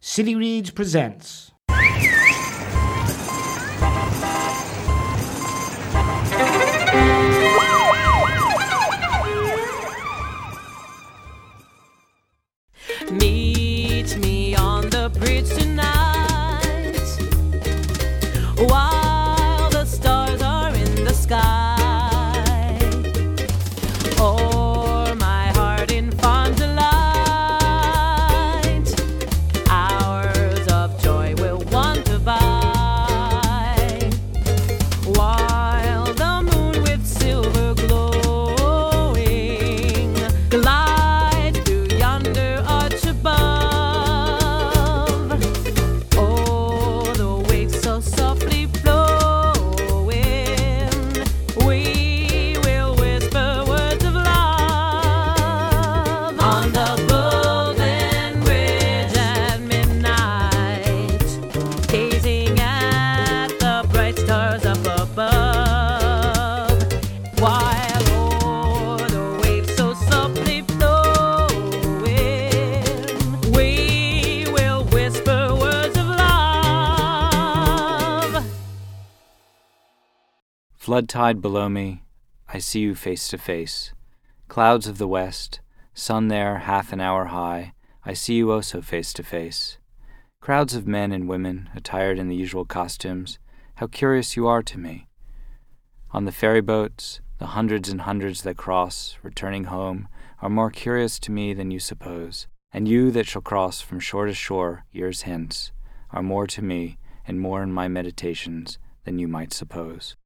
City Reads presents. Me stars up above, while o'er the waves so softly flowing, we will whisper words of love. Flood tide below me, I see you face to face. Clouds of the west, sun there half an hour high, I see you also face to face. Crowds of men and women, attired in the usual costumes, how curious you are to me. On the ferry boats, the hundreds and hundreds that cross, returning home, are more curious to me than you suppose. And you that shall cross from shore to shore years hence, are more to me and more in my meditations than you might suppose.